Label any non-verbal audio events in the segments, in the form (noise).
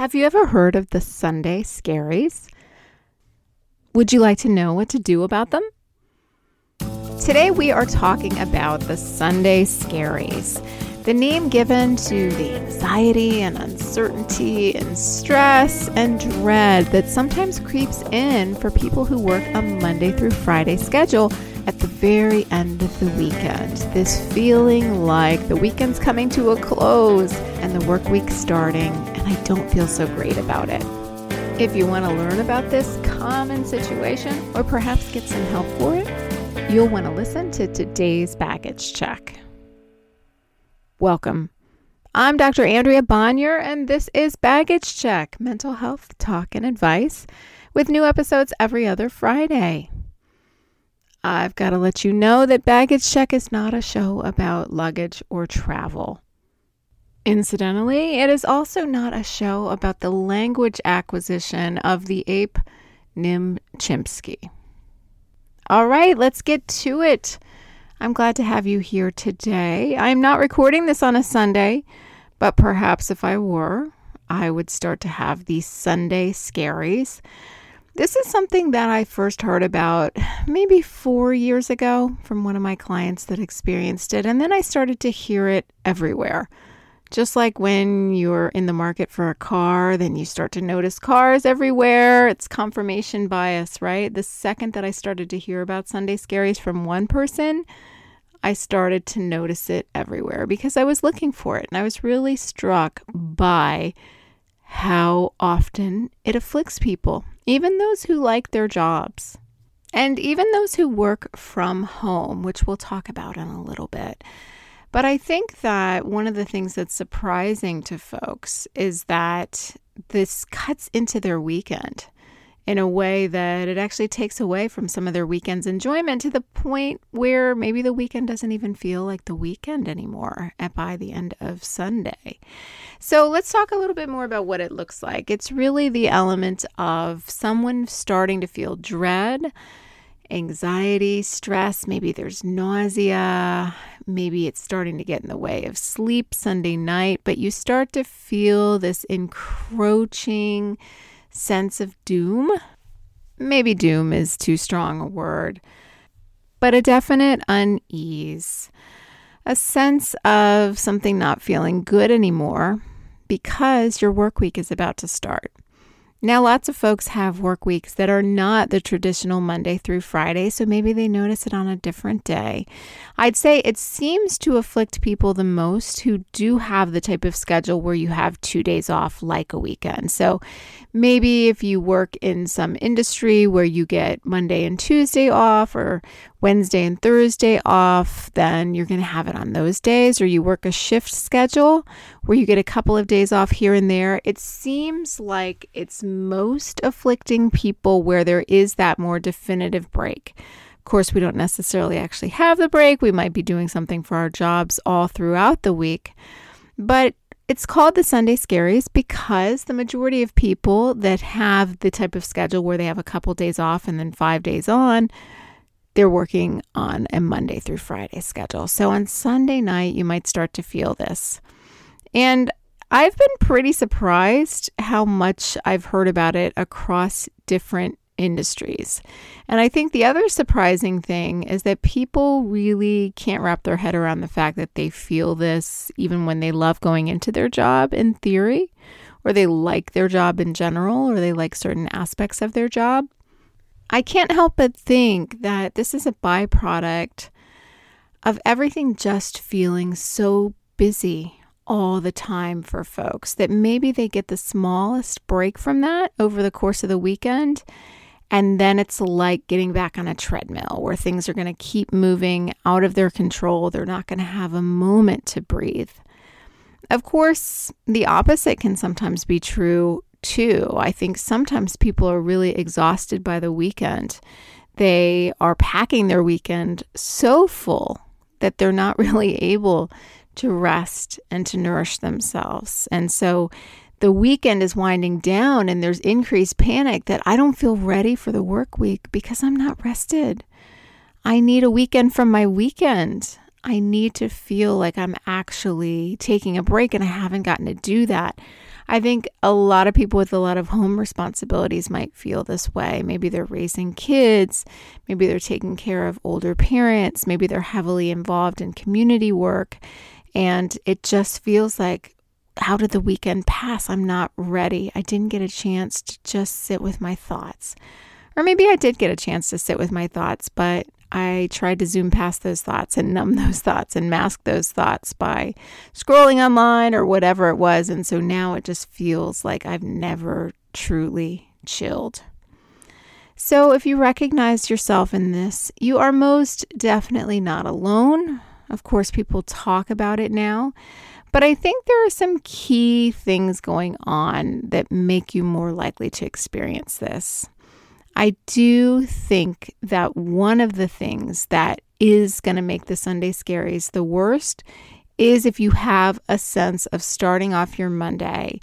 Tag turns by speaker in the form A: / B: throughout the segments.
A: Have you ever heard of the Sunday scaries? Would you like to know what to do about them? Today we are talking about the Sunday scaries, the name given to the anxiety and uncertainty and stress and dread that sometimes creeps in for people who work a Monday through Friday schedule at the very end of the weekend. This feeling like the weekend's coming to a close and the work week starting, I don't feel so great about it. If you want to learn about this common situation or perhaps get some help for it, you'll want to listen to today's baggage check. Welcome. I'm Dr. Andrea Bonior, and this is Baggage Check Mental Health Talk and Advice with new episodes every other Friday. I've got to let you know that Baggage Check is not a show about luggage or travel. Incidentally, it is also not a show about the language acquisition of the ape Nim Chimpsky. All right, let's get to it. I'm glad to have you here today. I'm not recording this on a Sunday, but perhaps if I were, I would start to have these Sunday scaries. This is something that I first heard about maybe four years ago from one of my clients that experienced it, and then I started to hear it everywhere. Just like when you're in the market for a car, then you start to notice cars everywhere. It's confirmation bias, right? The second that I started to hear about Sunday scaries from one person, I started to notice it everywhere because I was looking for it and I was really struck by how often it afflicts people even those who like their jobs, and even those who work from home, which we'll talk about in a little bit. But I think that one of the things that's surprising to folks is that this cuts into their weekend in a way that it actually takes away from some of their weekend's enjoyment to the point where maybe the weekend doesn't even feel like the weekend anymore at by the end of Sunday. So let's talk a little bit more about what it looks like. It's really the element of someone starting to feel dread, anxiety, stress, maybe there's nausea, maybe it's starting to get in the way of sleep Sunday night, but you start to feel this encroaching sense of doom. Maybe doom is too strong a word, but a definite unease, a sense of something not feeling good anymore because your work week is about to start. Now, lots of folks have work weeks that are not the traditional Monday through Friday, so maybe they notice it on a different day. I'd say it seems to afflict people the most who do have the type of schedule where you have two days off, like a weekend. So maybe if you work in some industry where you get Monday and Tuesday off, or Wednesday and Thursday off, then you're going to have it on those days, or you work a shift schedule where you get a couple of days off here and there. It seems like it's most afflicting people where there is that more definitive break. Of course, we don't necessarily actually have the break. We might be doing something for our jobs all throughout the week. But it's called the Sunday Scaries because the majority of people that have the type of schedule where they have a couple days off and then five days on they're working on a Monday through Friday schedule. So on Sunday night, you might start to feel this. And I've been pretty surprised how much I've heard about it across different industries. And I think the other surprising thing is that people really can't wrap their head around the fact that they feel this even when they love going into their job in theory, or they like their job in general, or they like certain aspects of their job. I can't help but think that this is a byproduct of everything just feeling so busy all the time for folks that maybe they get the smallest break from that over the course of the weekend. And then it's like getting back on a treadmill where things are going to keep moving out of their control. They're not going to have a moment to breathe. Of course, the opposite can sometimes be true too. I think sometimes people are really exhausted by the weekend. They are packing their weekend so full that they're not (laughs) really able to rest and to nourish themselves. And so the weekend is winding down and there's increased panic that I don't feel ready for the work week because I'm not rested. I need a weekend from my weekend. I need to feel like I'm actually taking a break and I haven't gotten to do that. I think a lot of people with a lot of home responsibilities might feel this way. Maybe they're raising kids, maybe they're taking care of older parents, maybe they're heavily involved in community work. And it just feels like, how did the weekend pass? I'm not ready. I didn't get a chance to just sit with my thoughts. Or maybe I did get a chance to sit with my thoughts, but I tried to zoom past those thoughts and numb (laughs) those thoughts and mask those thoughts by scrolling online or whatever it was. And so now it just feels like I've never truly chilled. So if you recognize yourself in this, you are most definitely not alone. Of course, people talk about it now, but I think there are some key things going on that make you more likely to experience this. I do think that one of the things that is going to make the Sunday scaries the worst is if you have a sense of starting off your Monday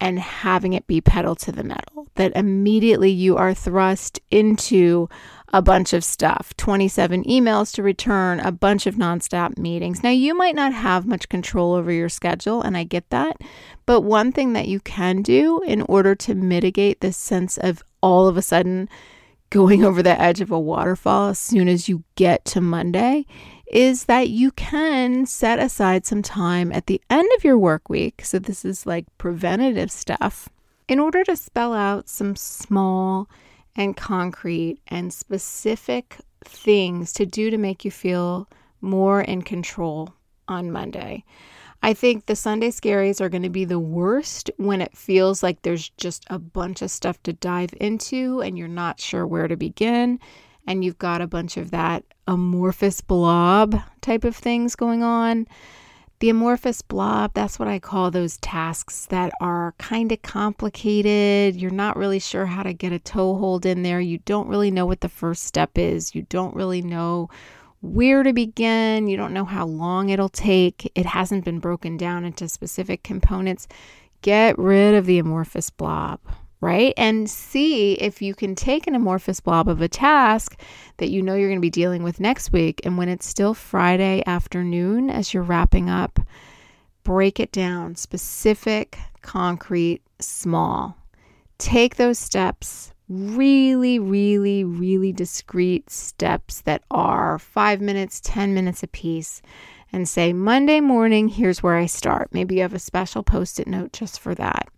A: and having it be pedal to the metal, that immediately you are thrust into a bunch of stuff 27 emails to return, a bunch of nonstop meetings. Now, you might not have much control over your schedule, and I get that. But one thing that you can do in order to mitigate this sense of all of a sudden going (laughs) over the edge of a waterfall as soon as you get to Monday is that you can set aside some time at the end of your work week. So, this is like preventative stuff in order to spell out some small and concrete and specific things to do to make you feel more in control on Monday. I think the Sunday scaries are going to be the worst when it feels like there's just a bunch of stuff to dive into and you're not sure where to begin. And you've got a bunch of that amorphous blob type of things going on. The amorphous blob, that's what I call those tasks that are kind of complicated. You're not really sure how to get a toehold in there. You don't really know what the first step is. You don't really know where to begin. You don't know how long it'll take. It hasn't been broken down into specific components. Get rid of the amorphous blob, right? And see if you can take an amorphous blob of a task that you know you're going to be dealing with next week. And when it's still Friday afternoon as you're wrapping up, break it down specific, concrete, small. Take those steps, really, really, really discrete steps that are five minutes, 10 minutes a piece, and say, Monday morning, here's where I start. Maybe you have a special post it note just for that.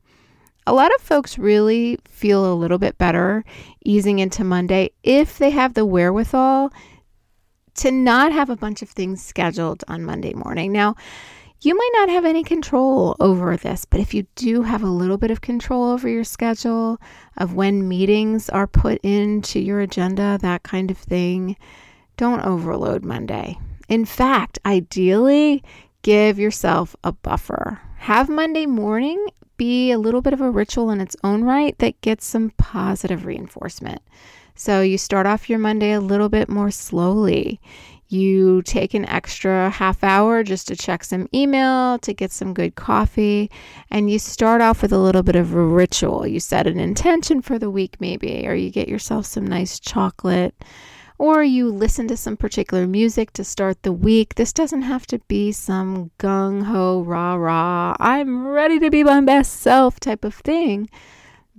A: A lot of folks really feel a little bit better easing into Monday if they have the wherewithal to not have a bunch of things scheduled on Monday morning. Now, you might not have any control over this, but if you do have a little bit of control over your schedule, of when meetings are put into your agenda, that kind of thing, don't overload Monday. In fact, ideally, give yourself a buffer. Have Monday morning be a little bit of a ritual in its own right that gets some positive reinforcement. So you start off your Monday a little bit more slowly. You take an extra half hour just to check some email, to get some good coffee, and you start off with a little bit of a ritual. You set an intention for the week, maybe, or you get yourself some nice chocolate, or you listen to some particular music to start the week. This doesn't have to be some gung ho, rah rah, I'm ready to be my best self type of thing.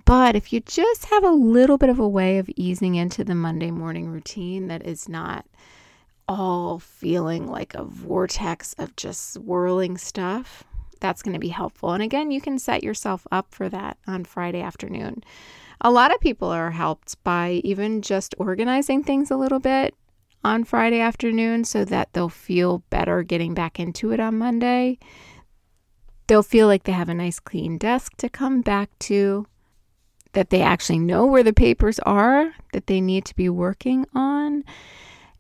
A: But if you just have a little bit of a way of easing into the Monday morning routine that is not all feeling like a vortex of just swirling stuff, that's going to be helpful. And again, you can set yourself up for that on Friday afternoon. A lot of people are helped by even just organizing things a little bit on Friday afternoon so that they'll feel better getting back into it on Monday. They'll feel like they have a nice clean desk to come back to, that they actually know where the papers are that they need to be working on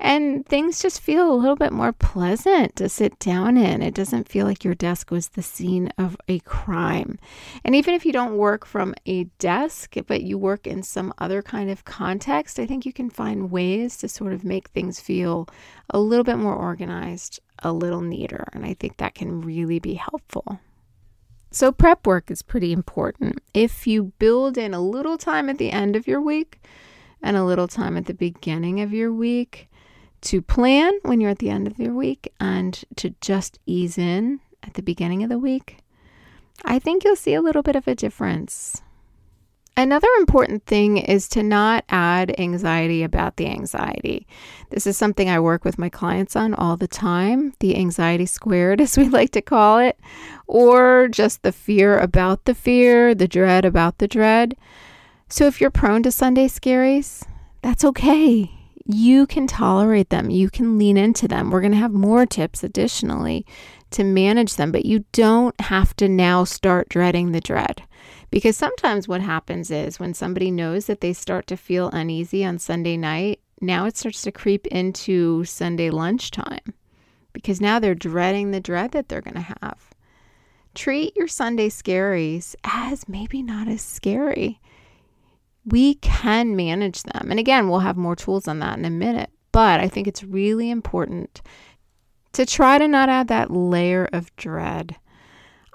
A: and things just feel a little bit more pleasant to sit down in. It doesn't feel like your desk was the scene of a crime. And even if you don't work from a desk, but you work in some other kind of context, I think you can find ways to sort of make things feel a little bit more organized, a little neater. And I think that can really be helpful. So, prep work is pretty important. If you build in a little time at the end of your week and a little time at the beginning of your week, to plan when you're at the end of your week and to just ease in at the beginning of the week, I think you'll see a little bit of a difference. Another important thing is to not add anxiety about the anxiety. This is something I work with my clients on all the time the anxiety squared, (laughs) as we like to call it, or just the fear about the fear, the dread about the dread. So if you're prone to Sunday scaries, that's okay. You can tolerate them, you can lean into them. We're going to have more tips additionally to manage them, but you don't have to now start dreading the dread. Because sometimes what happens is when somebody knows that they start to feel uneasy on Sunday night, now it starts to creep into Sunday lunchtime because now they're dreading the dread that they're going to have. Treat your Sunday scaries as maybe not as scary. We can manage them. And again, we'll have more tools on that in a minute. But I think it's really important to try to not add that layer of dread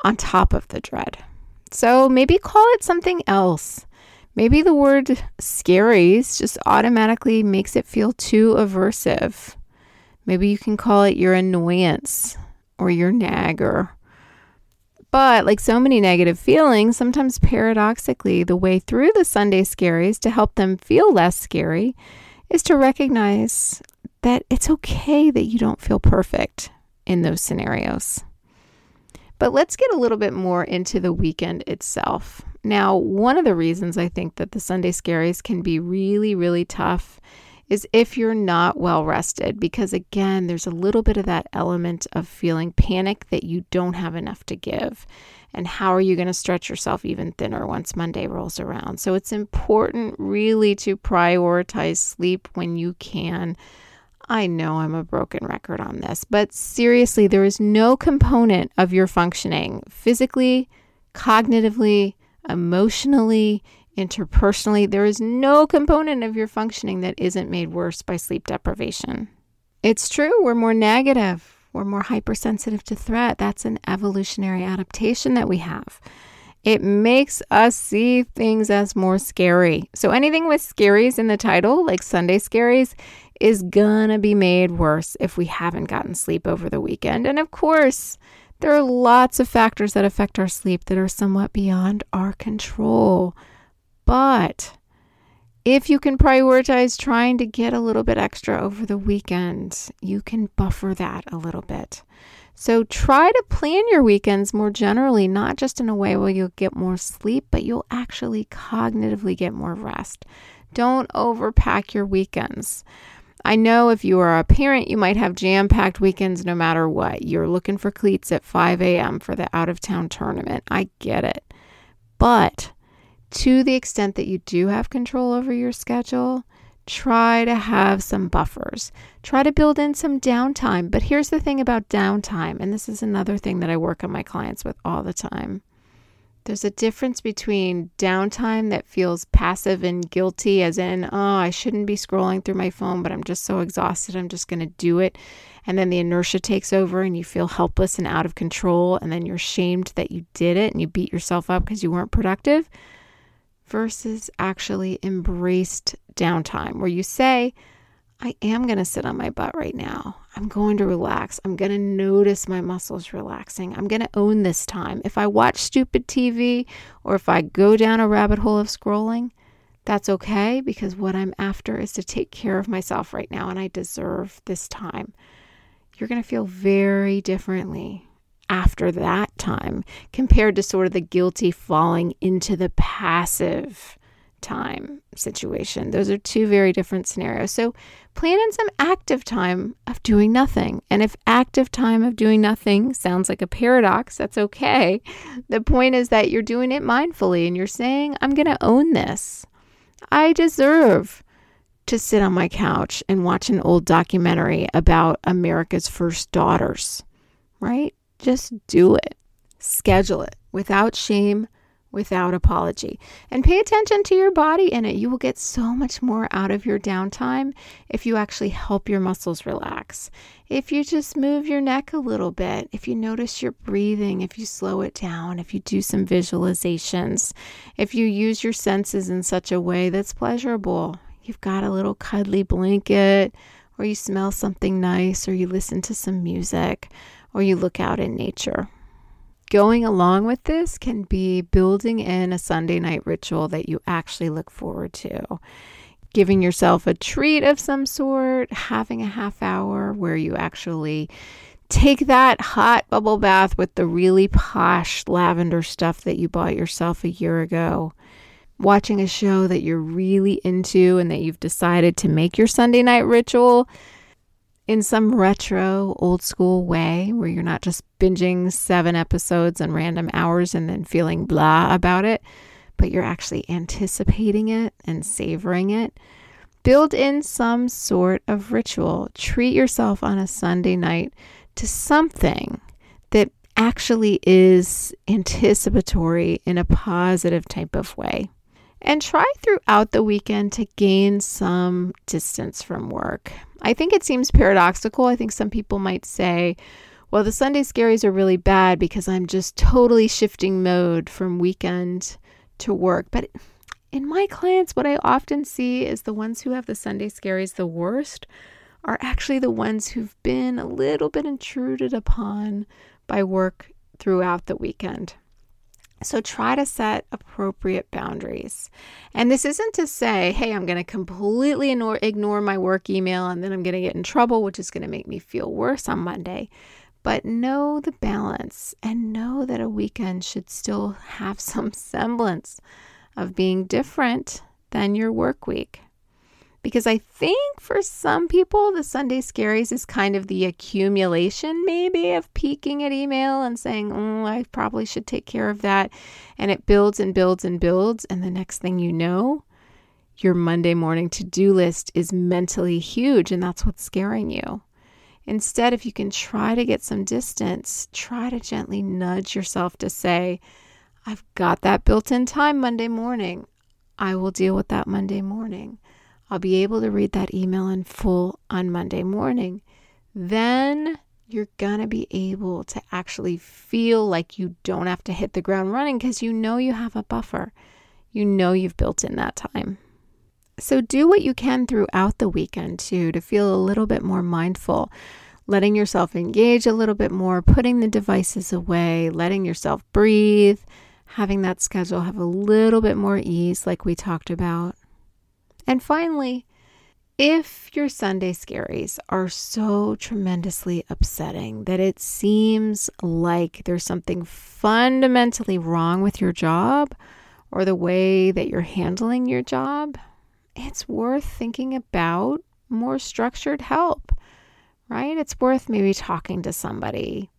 A: on top of the dread. So maybe call it something else. Maybe the word scaries just automatically makes it feel too aversive. Maybe you can call it your annoyance or your nagger. But like so many negative feelings, sometimes paradoxically, the way through the Sunday scaries to help them feel less scary is to recognize that it's okay that you don't feel perfect in those scenarios. But let's get a little bit more into the weekend itself. Now, one of the reasons I think that the Sunday scaries can be really, really tough is if you're not well rested, because again, there's a little bit of that element of feeling panic that you don't have enough to give. And how are you going to stretch yourself even thinner once Monday rolls around? So it's important really to prioritize sleep when you can I know I'm a broken record on this, but seriously, there is no component of your functioning physically, cognitively, emotionally, interpersonally, there is no component of your functioning that isn't made worse by sleep deprivation. It's true, we're more negative, we're more hypersensitive to threat. That's an evolutionary adaptation that we have. It makes us see things as more scary. So, anything with scaries in the title, like Sunday scaries, is gonna be made worse if we haven't gotten sleep over the weekend. And of course, there are lots of factors that affect our sleep that are somewhat beyond our control. But if you can prioritize trying to get a little bit extra over the weekend, you can buffer that a little bit. So try to plan your weekends more generally, not just in a way where you'll get more sleep, but you'll actually cognitively get more rest. Don't overpack your weekends. I know if you are a parent, you might have jam packed weekends no matter what. You're looking for cleats at 5 a.m. for the out of town tournament. I get it. But to the extent that you do have control over your schedule, try to have some buffers. Try to build in some downtime. But here's the thing about downtime, and this is another thing that I work on my clients with all the time. There's a difference between downtime that feels passive and guilty, as in, oh, I shouldn't be scrolling through my phone, but I'm just so exhausted, I'm just going to do it. And then the inertia takes over and you feel helpless and out of control. And then you're shamed that you did it and you beat yourself up because you weren't productive, versus actually embraced downtime, where you say, I am going to sit on my butt right now. I'm going to relax. I'm going to notice my muscles relaxing. I'm going to own this time. If I watch stupid TV or if I go down a rabbit hole of scrolling, that's okay because what I'm after is to take care of myself right now and I deserve this time. You're going to feel very differently after that time compared to sort of the guilty falling into the passive time situation. Those are two very different scenarios. So plan in some active time of doing nothing. And if active time of doing nothing sounds like a paradox, that's okay. The point is that you're doing it mindfully and you're saying, I'm going to own this. I deserve to sit on my couch and watch an old documentary about America's first daughters, right? Just do it. Schedule it without shame, without apology. And pay attention to your body in it. You will get so much more out of your downtime if you actually help your muscles relax. If you just move your neck a little bit, if you notice your breathing, if you slow it down, if you do some visualizations, if you use your senses in such a way that's pleasurable. You've got a little cuddly blanket, or you smell something nice, or you listen to some music, or you look out in nature. going along with this can be building in a Sunday night ritual that you actually look forward to. Giving yourself a treat of some sort, having a half hour where you actually take that hot bubble bath with the really posh lavender stuff that you bought yourself a year ago. Watching a show that you're really into and that you've decided to make your Sunday night ritual in some retro, old school way where you're not just binging seven episodes in random hours and then feeling blah about it, but you're actually anticipating it and savoring it. Build in some sort of ritual. Treat yourself on a Sunday night to something that actually is anticipatory in a positive type of way. And try throughout the weekend to gain some distance from work. I think it seems paradoxical. I think some people might say, well, the Sunday scaries are really bad because I'm just totally shifting mode from weekend to work. But in my clients, what I often see is the ones who have the Sunday scaries the worst are actually the ones who've been a little bit intruded upon by work throughout the weekend. So try to set appropriate boundaries. And this isn't to say, hey, I'm going to completely ignore, ignore my work email and then I'm going to get in trouble, which is going to make me feel worse on Monday. But know the balance and know that a weekend should still have (laughs) some semblance of being different than your work week. Because I think for some people, the Sunday scaries is kind of the accumulation, maybe, of peeking at email and saying, oh, I probably should take care of that. And it builds and builds and builds. And the next thing you know, your Monday morning to do list is mentally huge, and that's what's scaring you. Instead, if you can try to get some distance, try to gently nudge yourself to say, I've got that built in time Monday morning. I will deal with that Monday morning. I'll be able to read that email in full on Monday morning. Then you're going to be able to actually feel like you don't have to hit the ground running because you know you have a buffer. You know you've built in that time. So do what you can throughout the weekend too to feel a little bit more mindful, letting yourself engage a little bit more, putting the devices away, letting yourself breathe, having that schedule have a little bit more ease, like we talked about. And finally, if your Sunday scaries are so tremendously upsetting that it seems like there's something fundamentally wrong with your job or the way that you're handling your job, it's worth thinking about more structured help, right? It's worth maybe talking to somebody.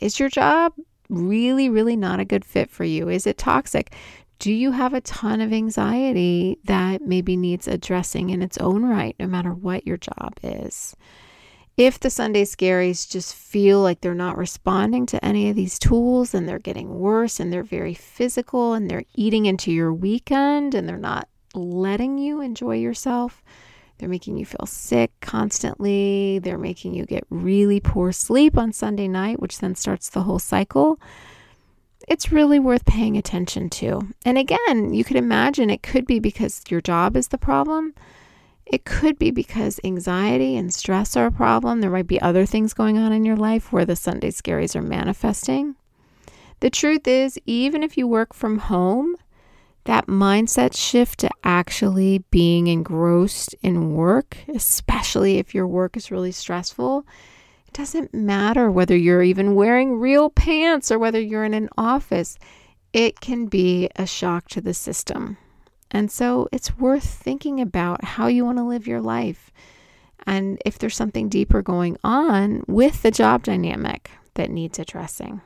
A: Is your job really, really not a good fit for you? Is it toxic? Do you have a ton of anxiety that maybe needs addressing in its own right, no matter what your job is? If the Sunday scaries just feel like they're not responding to any of these tools and they're getting worse and they're very physical and they're eating into your weekend and they're not letting you enjoy yourself, they're making you feel sick constantly, they're making you get really poor sleep on Sunday night, which then starts the whole cycle it's really worth paying attention to. And again, you could imagine it could be because your job is the problem. It could be because anxiety and stress are a problem. There might be other things going on in your life where the Sunday scaries are manifesting. The truth is, even if you work from home, that mindset shift to actually being engrossed in work, especially if your work is really stressful, it doesn't matter whether you're even wearing real pants or whether you're in an office, it can be a shock to the system. And so it's worth thinking about how you want to live your life and if there's something deeper going on with the job dynamic that needs addressing.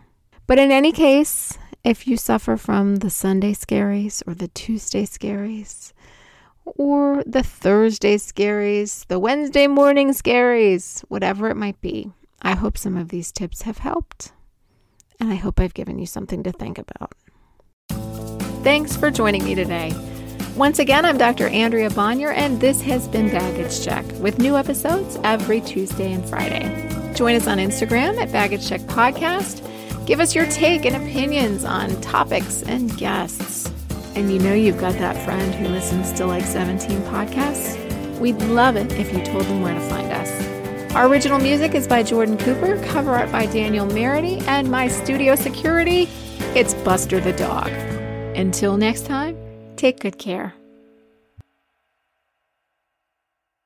A: But in any case, if you suffer from the Sunday scaries or the Tuesday scaries, or the Thursday scaries, the Wednesday morning scaries, whatever it might be. I hope some of these tips have helped, and I hope I've given you something to think about. Thanks for joining me today. Once again, I'm Dr. Andrea Bonior, and this has been Baggage Check with new episodes every Tuesday and Friday. Join us on Instagram at Baggage Check Podcast. Give us your take and opinions on topics and guests. And you know you've got that friend who listens to like 17 podcasts? We'd love it if you told them where to find us. Our original music is by Jordan Cooper, cover art by Danielle Merity, and my studio security, it's Buster the dog. Until next time, take good care.